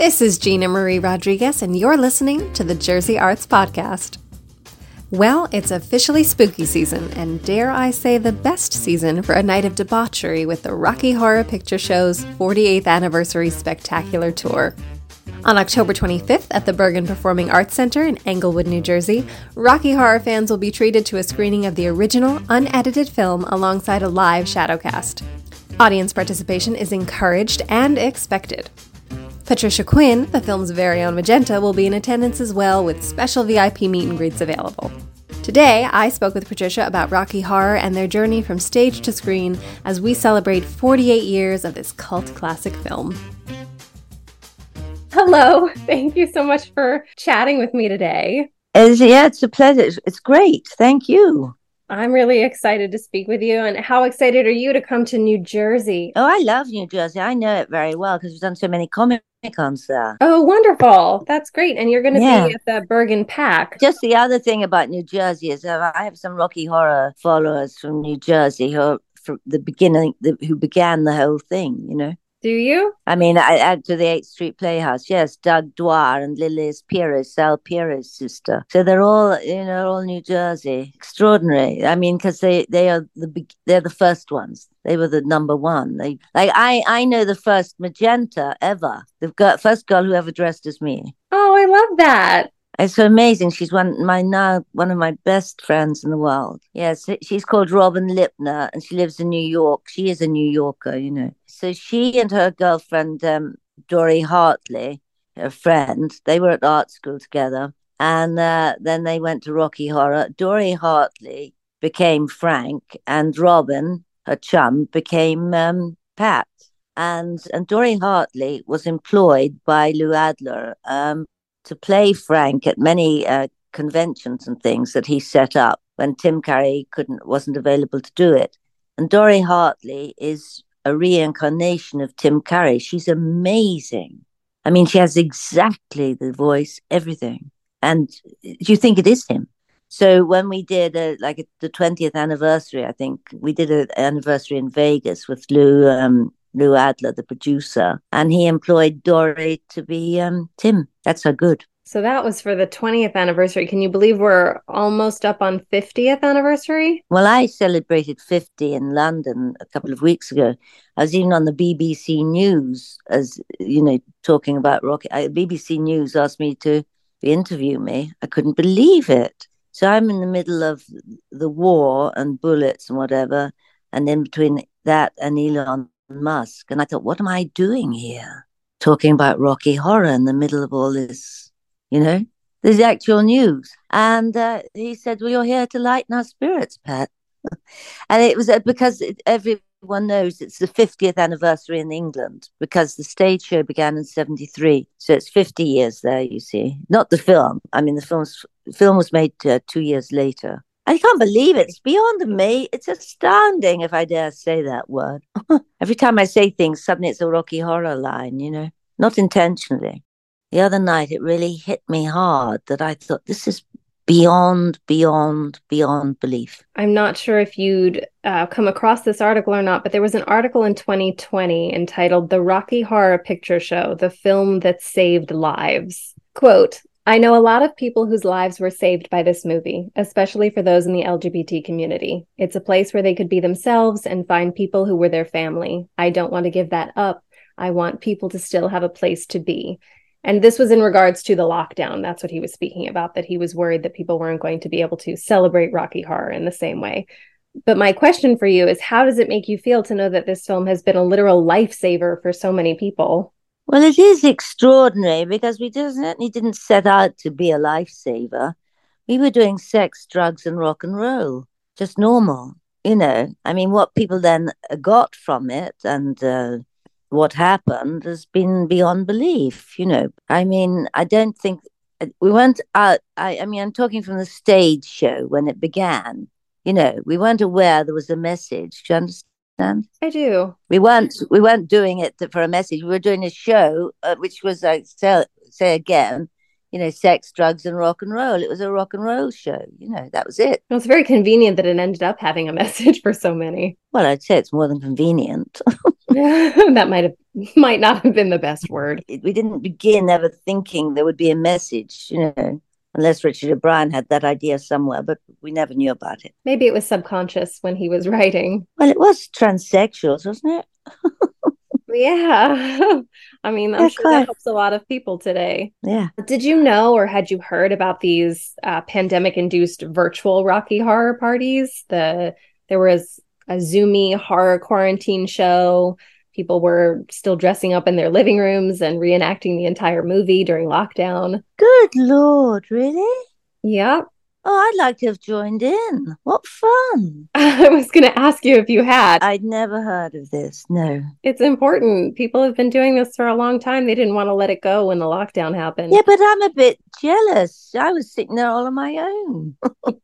This is Gina Marie Rodriguez, and you're listening to the Jersey Arts Podcast. Well, it's officially spooky season, and dare I say the best season for a night of debauchery with the Rocky Horror Picture Show's 48th Anniversary Spectacular Tour. On October 25th at the Bergen Performing Arts Center in Englewood, New Jersey, Rocky Horror fans will be treated to a screening of the original, unedited film alongside a live shadowcast. Audience participation is encouraged and expected. Patricia Quinn, the film's very own Magenta, will be in attendance as well with special VIP meet and greets available. Today, I spoke with Patricia about Rocky Horror and their journey from stage to screen as we celebrate 48 years of this cult classic film. Hello, thank you so much for chatting with me today. It's, yeah, it's a pleasure. It's great. Thank you. I'm really excited to speak with you. And how excited are you to come to New Jersey? Oh, I love New Jersey. I know it very well because we've done so many comic cons there. Uh, oh, wonderful. That's great. And you're going to yeah. be at the Bergen PAC. Just the other thing about New Jersey is I have some Rocky Horror followers from New Jersey who are from the beginning, the, who began the whole thing, you know? Do you? I mean, I add to the 8th Street Playhouse. Yes, Doug Dwyer and Lilis Pires, Sal Piro's sister. So they're all, you know, all New Jersey. Extraordinary. I mean, because they they are the they're the first ones. They were the number one. They like I I know the first magenta ever. The first girl who ever dressed as me. Oh, I love that. It's so amazing. She's one my now one of my best friends in the world. Yes, she's called Robin Lipner, and she lives in New York. She is a New Yorker, you know. So she and her girlfriend um, Dori Hartley, her friend, they were at art school together, and uh, then they went to Rocky Horror. Dori Hartley became Frank, and Robin, her chum, became um, Pat. And and Dori Hartley was employed by Lou Adler um, to play Frank at many uh, conventions and things that he set up when Tim Curry couldn't wasn't available to do it. And Dori Hartley is a reincarnation of Tim Curry. She's amazing. I mean, she has exactly the voice, everything, and do you think it is him. So when we did a, like a, the twentieth anniversary, I think we did an anniversary in Vegas with Lou um, Lou Adler, the producer, and he employed Dori to be um, Tim. That's so good. So that was for the 20th anniversary. Can you believe we're almost up on 50th anniversary? Well, I celebrated 50 in London a couple of weeks ago. I was even on the BBC News as, you know, talking about Rocky. BBC News asked me to interview me. I couldn't believe it. So I'm in the middle of the war and bullets and whatever. And in between that and Elon Musk. And I thought, what am I doing here? Talking about Rocky Horror in the middle of all this, you know? There's the actual news. And uh, he said, well, you're here to lighten our spirits, Pat. and it was uh, because it, everyone knows it's the 50th anniversary in England because the stage show began in 73. So it's 50 years there, you see. Not the film. I mean, the film's, film was made uh, two years later. I can't believe it. It's beyond me. It's astounding, if I dare say that word. Every time I say things, suddenly it's a Rocky Horror line, you know, not intentionally. The other night, it really hit me hard that I thought this is beyond, beyond, beyond belief. I'm not sure if you'd uh, come across this article or not, but there was an article in 2020 entitled The Rocky Horror Picture Show, the film that saved lives. Quote, I know a lot of people whose lives were saved by this movie, especially for those in the LGBT community. It's a place where they could be themselves and find people who were their family. I don't want to give that up. I want people to still have a place to be. And this was in regards to the lockdown. That's what he was speaking about, that he was worried that people weren't going to be able to celebrate Rocky Horror in the same way. But my question for you is how does it make you feel to know that this film has been a literal lifesaver for so many people? Well, it is extraordinary because we certainly didn't set out to be a lifesaver. We were doing sex, drugs, and rock and roll, just normal. You know, I mean, what people then got from it and uh, what happened has been beyond belief. You know, I mean, I don't think uh, we went out. I, I mean, I'm talking from the stage show when it began. You know, we weren't aware there was a message. Do you understand? Understand? I do. We weren't we weren't doing it for a message. We were doing a show, uh, which was like say, say again, you know, sex, drugs, and rock and roll. It was a rock and roll show. You know, that was it. Well, it's very convenient that it ended up having a message for so many. Well, I'd say it's more than convenient. that might have might not have been the best word. We didn't begin ever thinking there would be a message, you know, unless Richard O'Brien had that idea somewhere, but we never knew about it. Maybe it was subconscious when he was writing. Well, it was transsexuals, wasn't it? yeah. I mean, I'm yeah, sure quite. that helps a lot of people today. Yeah. Did you know or had you heard about these uh, pandemic induced virtual Rocky Horror parties? The there was a Zoomy horror quarantine show. People were still dressing up in their living rooms and reenacting the entire movie during lockdown. Good lord, really? Yep. Oh, I'd like to have joined in. What fun. I was going to ask you if you had. I'd never heard of this. No. It's important. People have been doing this for a long time. They didn't want to let it go when the lockdown happened. Yeah, but I'm a bit jealous. I was sitting there all on my own.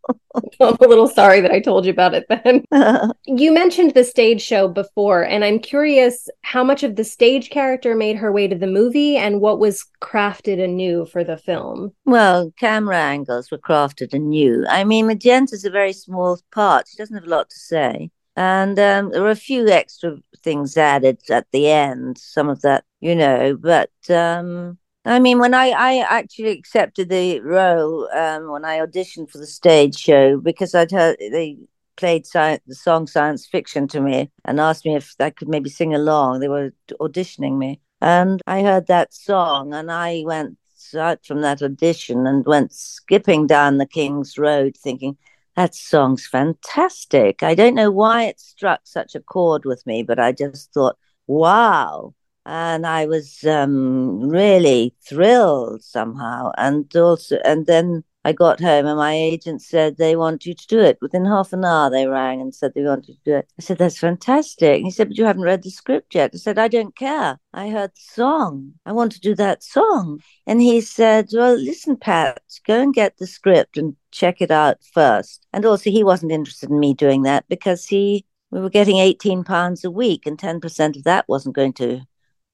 I'm a little sorry that I told you about it then. you mentioned the stage show before, and I'm curious how much of the stage character made her way to the movie and what was crafted anew for the film. Well, camera angles were crafted anew. I mean, Magenta's a very small part, she doesn't have a lot to say. And um, there were a few extra things added at the end, some of that, you know, but um, I mean, when I, I actually accepted the role um, when I auditioned for the stage show because I'd heard they played science, the song science fiction to me and asked me if I could maybe sing along. They were auditioning me, and I heard that song, and I went out from that audition and went skipping down the King's Road, thinking that song's fantastic. I don't know why it struck such a chord with me, but I just thought, wow and I was um, really thrilled somehow. And also, and then I got home, and my agent said they want you to do it. Within half an hour, they rang and said they want you to do it. I said that's fantastic. And he said, but you haven't read the script yet. I said I don't care. I heard the song. I want to do that song. And he said, well, listen, Pat, go and get the script and check it out first. And also, he wasn't interested in me doing that because he we were getting 18 pounds a week and 10% of that wasn't going to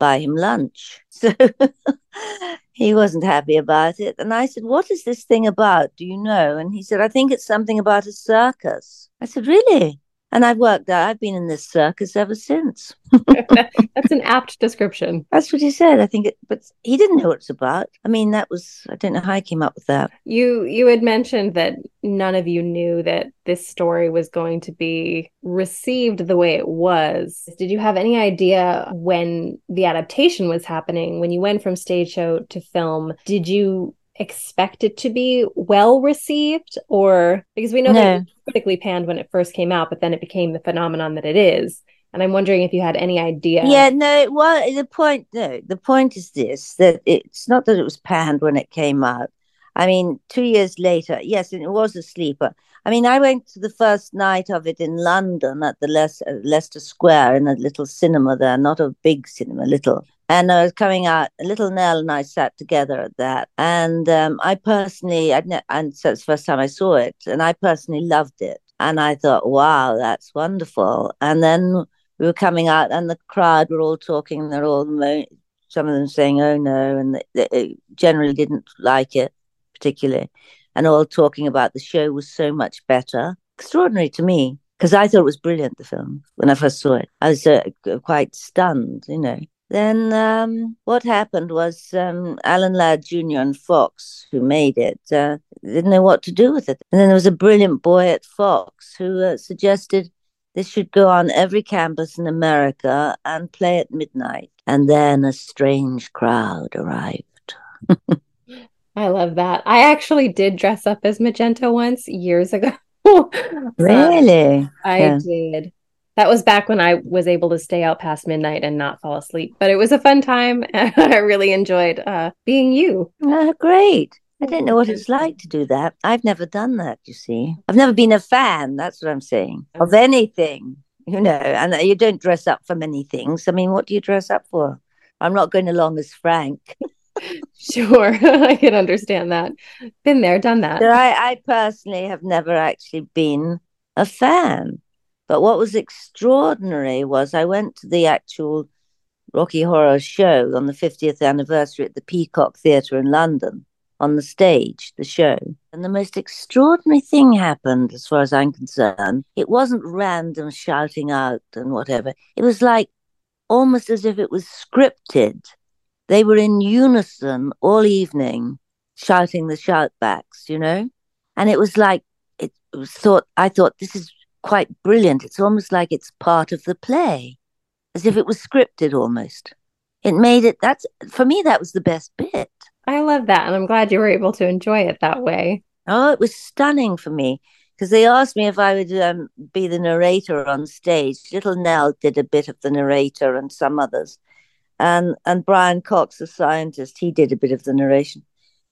buy him lunch. So he wasn't happy about it. And I said, What is this thing about? Do you know? And he said, I think it's something about a circus. I said, Really? And I've worked out, I've been in this circus ever since. That's an apt description. That's what he said. I think it, but he didn't know what it's about. I mean, that was, I don't know how he came up with that. You, you had mentioned that none of you knew that this story was going to be received the way it was. Did you have any idea when the adaptation was happening, when you went from stage show to film? Did you expect it to be well received or because we know no. that it was critically panned when it first came out but then it became the phenomenon that it is. And i'm wondering if you had any idea. Yeah no well the point no the point is this that it's not that it was panned when it came out. I mean two years later yes it was a sleeper. I mean i went to the first night of it in london at the Le- uh, leicester square in a little cinema there not a big cinema little and I was coming out. Little Nell and I sat together at that, and um, I personally, I'd ne- and so it's the first time I saw it, and I personally loved it, and I thought, wow, that's wonderful. And then we were coming out, and the crowd were all talking, and they're all mo- some of them saying, "Oh no," and they, they generally didn't like it particularly, and all talking about the show was so much better. Extraordinary to me because I thought it was brilliant. The film when I first saw it, I was uh, quite stunned, you know. Then um, what happened was um, Alan Ladd Jr. and Fox, who made it, uh, didn't know what to do with it. And then there was a brilliant boy at Fox who uh, suggested this should go on every campus in America and play at midnight. And then a strange crowd arrived. I love that. I actually did dress up as Magenta once years ago. really? I yeah. did that was back when I was able to stay out past midnight and not fall asleep. But it was a fun time. And I really enjoyed uh, being you. Uh, great. I don't know what it's like to do that. I've never done that, you see. I've never been a fan, that's what I'm saying, of anything, you know, and you don't dress up for many things. I mean, what do you dress up for? I'm not going along as Frank. sure, I can understand that. Been there, done that. So I, I personally have never actually been a fan. But what was extraordinary was I went to the actual Rocky Horror show on the 50th anniversary at the Peacock Theatre in London on the stage, the show. And the most extraordinary thing happened, as far as I'm concerned. It wasn't random shouting out and whatever. It was like almost as if it was scripted. They were in unison all evening, shouting the shoutbacks, you know? And it was like, it was thought, I thought, this is quite brilliant. It's almost like it's part of the play, as if it was scripted almost. It made it, that's, for me, that was the best bit. I love that. And I'm glad you were able to enjoy it that way. Oh, it was stunning for me because they asked me if I would um, be the narrator on stage. Little Nell did a bit of the narrator and some others. And, and Brian Cox, the scientist, he did a bit of the narration.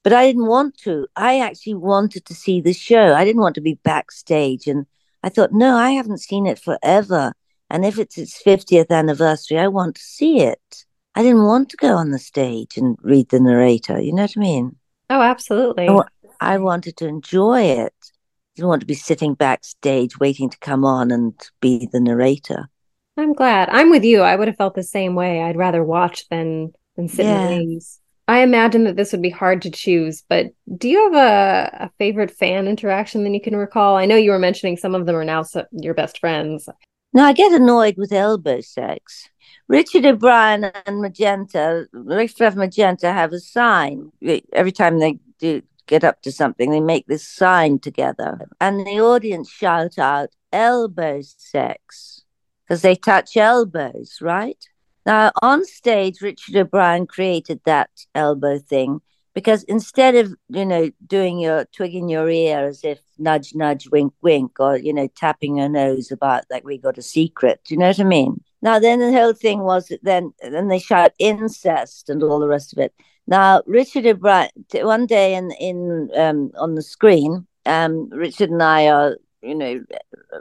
But I didn't want to. I actually wanted to see the show. I didn't want to be backstage. And I thought, no, I haven't seen it forever. And if it's its 50th anniversary, I want to see it. I didn't want to go on the stage and read the narrator. You know what I mean? Oh, absolutely. I, I wanted to enjoy it. I didn't want to be sitting backstage waiting to come on and be the narrator. I'm glad. I'm with you. I would have felt the same way. I'd rather watch than than sit yeah. in the wings. I imagine that this would be hard to choose, but do you have a, a favorite fan interaction that you can recall? I know you were mentioning some of them are now so, your best friends. No, I get annoyed with elbow sex. Richard O'Brien and Magenta, Riff Magenta have a sign. Every time they do get up to something, they make this sign together. And the audience shout out, elbow sex, because they touch elbows, right? Now, on stage, Richard O'Brien created that elbow thing because instead of, you know, doing your twigging your ear as if nudge, nudge, wink, wink, or, you know, tapping your nose about like we got a secret, do you know what I mean? Now, then the whole thing was that then, then they shout incest and all the rest of it. Now, Richard O'Brien, one day in, in um, on the screen, um, Richard and I are you know,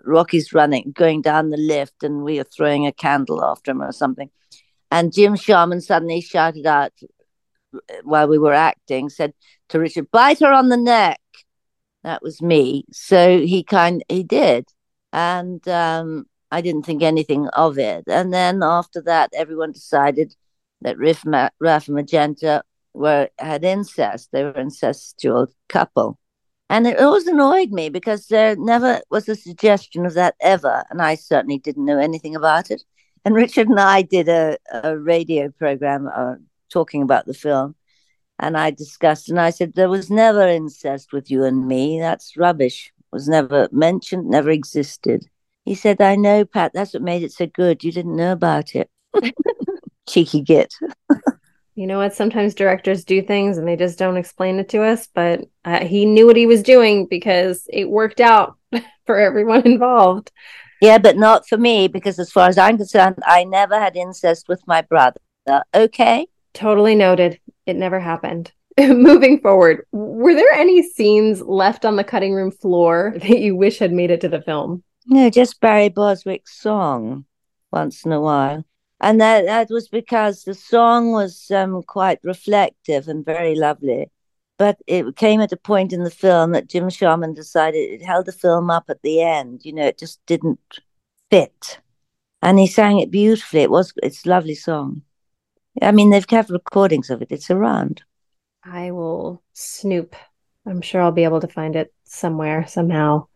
Rocky's running, going down the lift, and we are throwing a candle after him or something. And Jim Sharman suddenly shouted out while we were acting, said to Richard, "Bite her on the neck." That was me. So he kind he did, and um, I didn't think anything of it. And then after that, everyone decided that Riff Ma- and Magenta were had incest. They were incestual couple. And it always annoyed me because there never was a suggestion of that ever. And I certainly didn't know anything about it. And Richard and I did a, a radio program uh, talking about the film. And I discussed, and I said, there was never incest with you and me. That's rubbish. Was never mentioned, never existed. He said, I know, Pat. That's what made it so good. You didn't know about it. Cheeky git. you know what? Sometimes directors do things and they just don't explain it to us, but uh, he knew what he was doing because it worked out for everyone involved. Yeah, but not for me because, as far as I'm concerned, I never had incest with my brother. Okay. Totally noted. It never happened. Moving forward, were there any scenes left on the cutting room floor that you wish had made it to the film? No, just Barry Bostwick's song once in a while and that that was because the song was um, quite reflective and very lovely. But it came at a point in the film that Jim Sharman decided it held the film up at the end. You know, it just didn't fit, and he sang it beautifully. It was it's a lovely song. I mean, they've kept recordings of it. It's around. I will snoop. I'm sure I'll be able to find it somewhere somehow.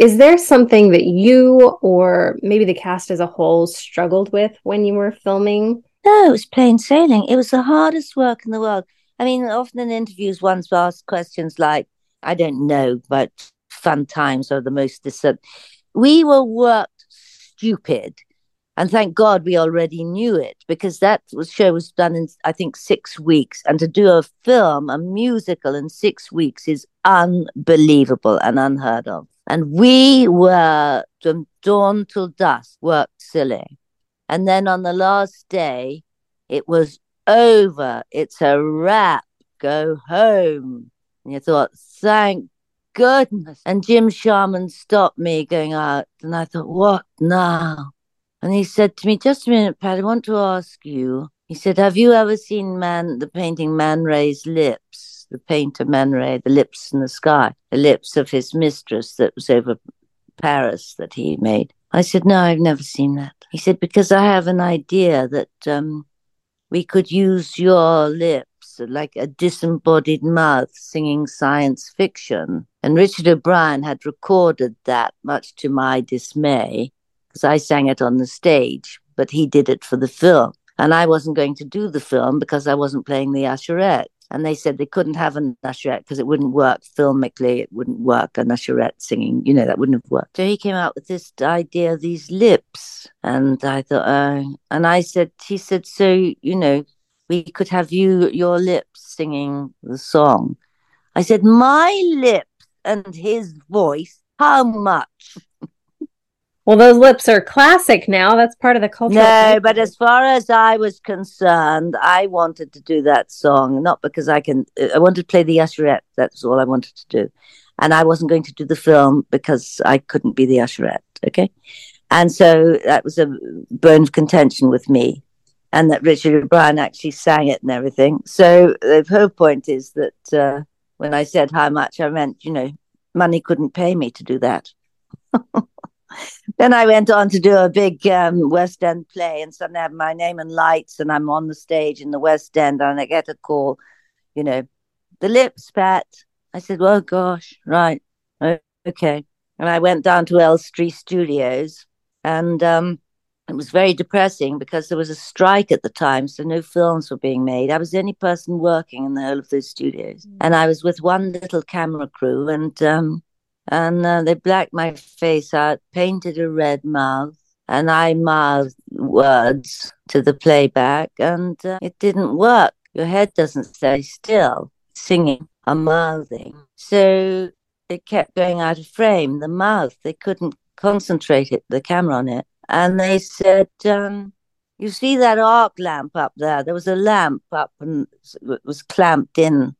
Is there something that you or maybe the cast as a whole struggled with when you were filming? No, it was plain sailing. It was the hardest work in the world. I mean, often in interviews, one's asked questions like, I don't know, but fun times are the most distant. We were worked stupid. And thank God we already knew it because that show was done in, I think, six weeks. And to do a film, a musical in six weeks is unbelievable and unheard of. And we were from dawn till dusk, worked silly. And then on the last day, it was over. It's a wrap. Go home. And you thought, thank goodness. And Jim Sharman stopped me going out. And I thought, what now? And he said to me, just a minute, Pat, I want to ask you. He said, have you ever seen man the painting Man Ray's lips? The painter Man Ray, the lips in the sky, the lips of his mistress that was over Paris that he made. I said, No, I've never seen that. He said, Because I have an idea that um, we could use your lips like a disembodied mouth singing science fiction. And Richard O'Brien had recorded that, much to my dismay, because I sang it on the stage. but he did it for the film. And I wasn't going to do the film because I wasn't playing the usherette. And they said they couldn't have an usherette because it wouldn't work filmically. It wouldn't work, an usherette singing, you know, that wouldn't have worked. So he came out with this idea these lips. And I thought, uh, and I said, he said, so, you know, we could have you, your lips singing the song. I said, my lips and his voice, how much? Well, those lips are classic now. That's part of the culture. No, but as far as I was concerned, I wanted to do that song, not because I can, I wanted to play the usherette. That's all I wanted to do. And I wasn't going to do the film because I couldn't be the usherette. Okay. And so that was a bone of contention with me. And that Richard O'Brien actually sang it and everything. So the whole point is that uh, when I said how much, I meant, you know, money couldn't pay me to do that. then I went on to do a big um, West End play, and suddenly I have my name and lights, and I'm on the stage in the West End, and I get a call, you know, the lips, Pat. I said, well, gosh, right, okay. And I went down to Elstree Studios, and um, it was very depressing because there was a strike at the time, so no films were being made. I was the only person working in the whole of those studios, mm. and I was with one little camera crew, and um, and uh, they blacked my face out, painted a red mouth, and I mouthed words to the playback, and uh, it didn't work. Your head doesn't stay still, singing or mouthing. So it kept going out of frame, the mouth. They couldn't concentrate it, the camera on it. And they said, um, You see that arc lamp up there? There was a lamp up and it was clamped in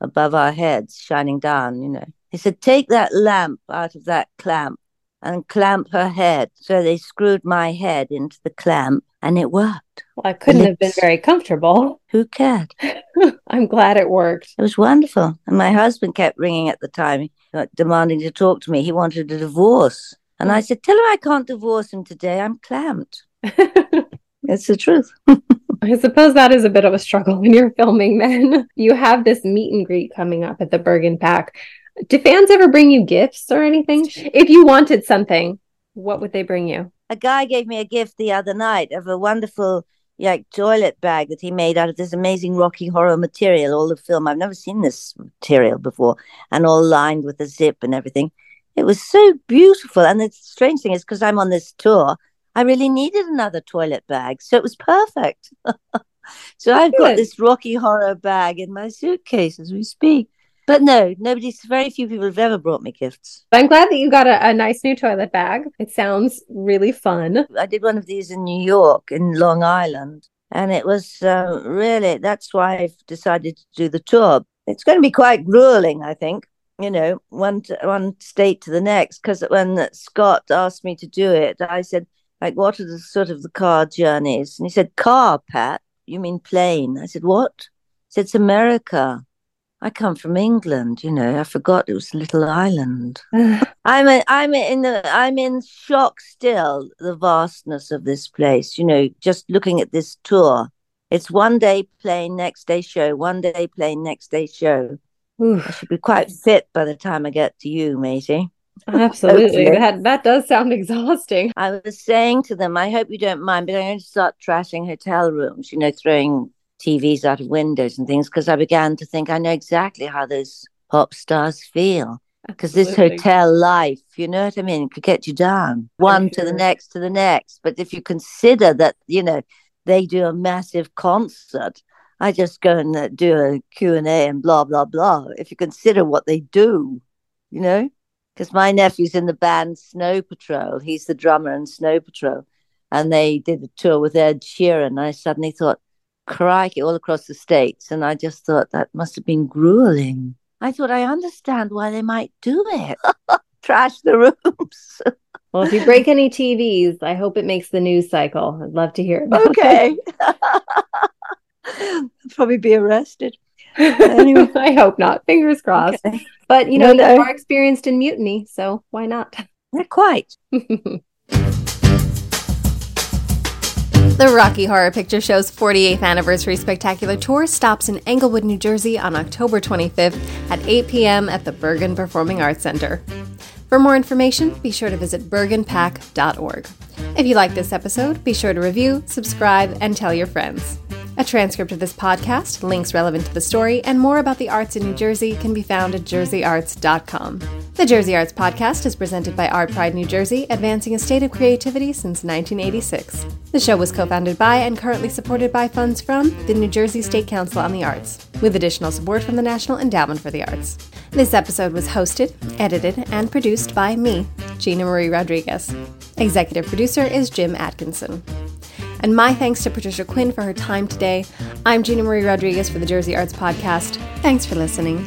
above our heads, shining down, you know. He said, Take that lamp out of that clamp and clamp her head. So they screwed my head into the clamp and it worked. Well, I couldn't have been very comfortable. Who cared? I'm glad it worked. It was wonderful. And my husband kept ringing at the time, demanding to talk to me. He wanted a divorce. And I said, Tell him I can't divorce him today. I'm clamped. it's the truth. I suppose that is a bit of a struggle when you're filming then. You have this meet and greet coming up at the Bergen PAC. Do fans ever bring you gifts or anything? If you wanted something, what would they bring you? A guy gave me a gift the other night of a wonderful like toilet bag that he made out of this amazing Rocky Horror material, all the film. I've never seen this material before, and all lined with a zip and everything. It was so beautiful. And the strange thing is, because I'm on this tour, I really needed another toilet bag. So it was perfect. so I've got this Rocky Horror bag in my suitcase as we speak. But no, nobody's very few people have ever brought me gifts. I'm glad that you got a, a, nice new toilet bag. It sounds really fun. I did one of these in New York, in Long Island, and it was uh, really that's why I've decided to do the tour. It's going to be quite grueling, I think. You know, one to, one state to the next. Because when Scott asked me to do it, I said, like, what are the sort of the car journeys? And he said, car, Pat. You mean plane? I said, what? He said, it's America. I come from England, you know. I forgot it was a little island. I'm a, I'm in the, I'm in shock still. The vastness of this place, you know. Just looking at this tour, it's one day plane, next day show, one day plane, next day show. Oof. I should be quite fit by the time I get to you, Maisie. Absolutely. that that does sound exhausting. I was saying to them, I hope you don't mind, but I'm going to start trashing hotel rooms, you know, throwing TVs out of windows and things because I began to think I know exactly how those pop stars feel. Because this hotel life, you know what I mean, could get you down one to the next to the next. But if you consider that, you know, they do a massive concert, I just go and uh, do a Q&A and blah, blah, blah. If you consider what they do, you know, because my nephew's in the band Snow Patrol. He's the drummer in Snow Patrol. And they did a tour with Ed Sheeran. I suddenly thought, crikey, all across the States. And I just thought that must have been grueling. I thought, I understand why they might do it. Trash the rooms. well, if you break any TVs, I hope it makes the news cycle. I'd love to hear it. Okay. Probably be arrested. Anyway. I hope not. Fingers crossed. Okay. But you know, no, no. you are experienced in mutiny, so why not? Not quite. The Rocky Horror Picture Show's 48th Anniversary Spectacular Tour stops in Englewood, New Jersey on October 25th at 8 p.m. at the Bergen Performing Arts Center. For more information, be sure to visit bergenpac.org. If you like this episode, be sure to review, subscribe, and tell your friends. A transcript of this podcast, links relevant to the story, and more about the arts in New Jersey can be found at jerseyarts.com. The Jersey Arts Podcast is presented by ArtPride New Jersey, advancing a state of creativity since 1986. The show was co founded by and currently supported by funds from the New Jersey State Council on the Arts, with additional support from the National Endowment for the Arts. This episode was hosted, edited, and produced by me, Gina Marie Rodriguez. Executive producer is Jim Atkinson. And my thanks to Patricia Quinn for her time today. I'm Gina Marie Rodriguez for the Jersey Arts Podcast. Thanks for listening.